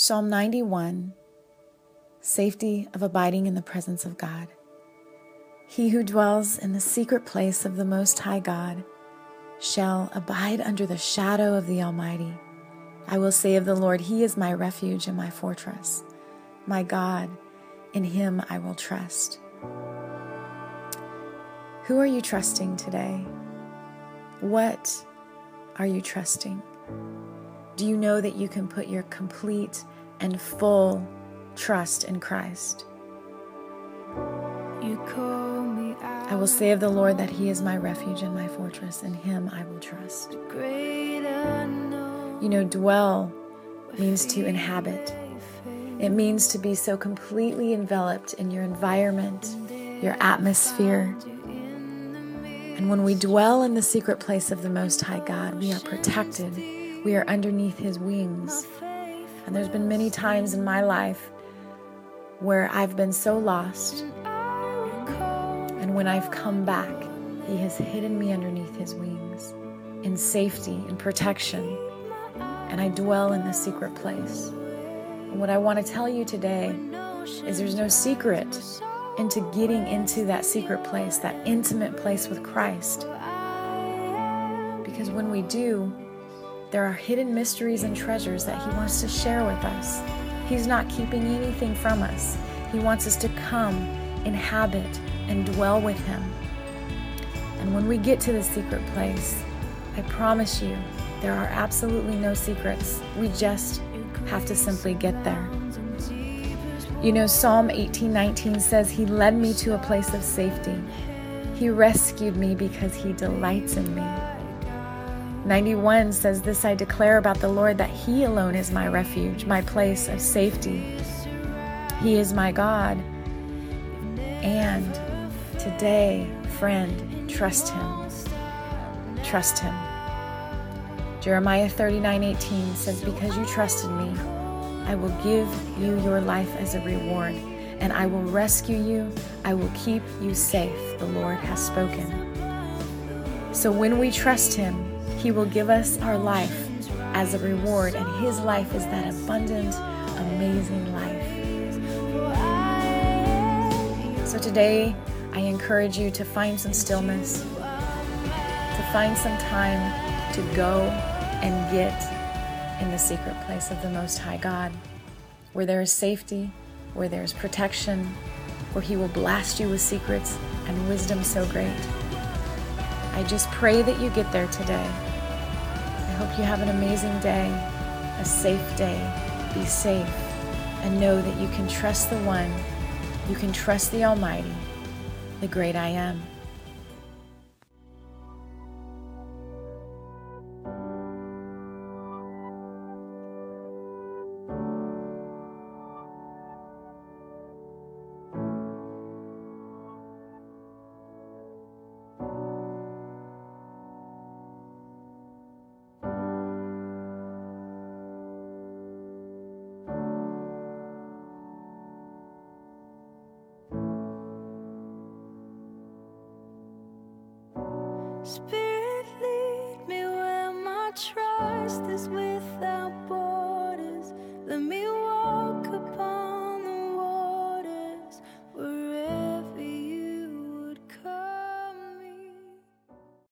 Psalm 91 Safety of abiding in the presence of God. He who dwells in the secret place of the Most High God shall abide under the shadow of the Almighty. I will say of the Lord, He is my refuge and my fortress, my God, in Him I will trust. Who are you trusting today? What are you trusting? Do you know that you can put your complete and full trust in Christ? I will say of the Lord that He is my refuge and my fortress, in Him I will trust. You know, dwell means to inhabit, it means to be so completely enveloped in your environment, your atmosphere. And when we dwell in the secret place of the Most High God, we are protected, we are underneath His wings. And there's been many times in my life where I've been so lost and when I've come back, He has hidden me underneath His wings in safety and protection, and I dwell in the secret place. And what I want to tell you today is there's no secret into getting into that secret place, that intimate place with Christ. Because when we do, there are hidden mysteries and treasures that He wants to share with us. He's not keeping anything from us. He wants us to come, inhabit, and dwell with Him. And when we get to the secret place, I promise you, there are absolutely no secrets. We just have to simply get there. You know, Psalm 18:19 says, He led me to a place of safety. He rescued me because He delights in me. 91 says, This I declare about the Lord that He alone is my refuge, my place of safety. He is my God. And Today, friend, trust him. Trust him. Jeremiah 39 18 says, Because you trusted me, I will give you your life as a reward, and I will rescue you. I will keep you safe. The Lord has spoken. So when we trust him, he will give us our life as a reward, and his life is that abundant, amazing life. So today, I encourage you to find some stillness, to find some time to go and get in the secret place of the Most High God, where there is safety, where there is protection, where He will blast you with secrets and wisdom so great. I just pray that you get there today. Hope you have an amazing day, a safe day. Be safe and know that you can trust the one, you can trust the Almighty the great I am. Spirit,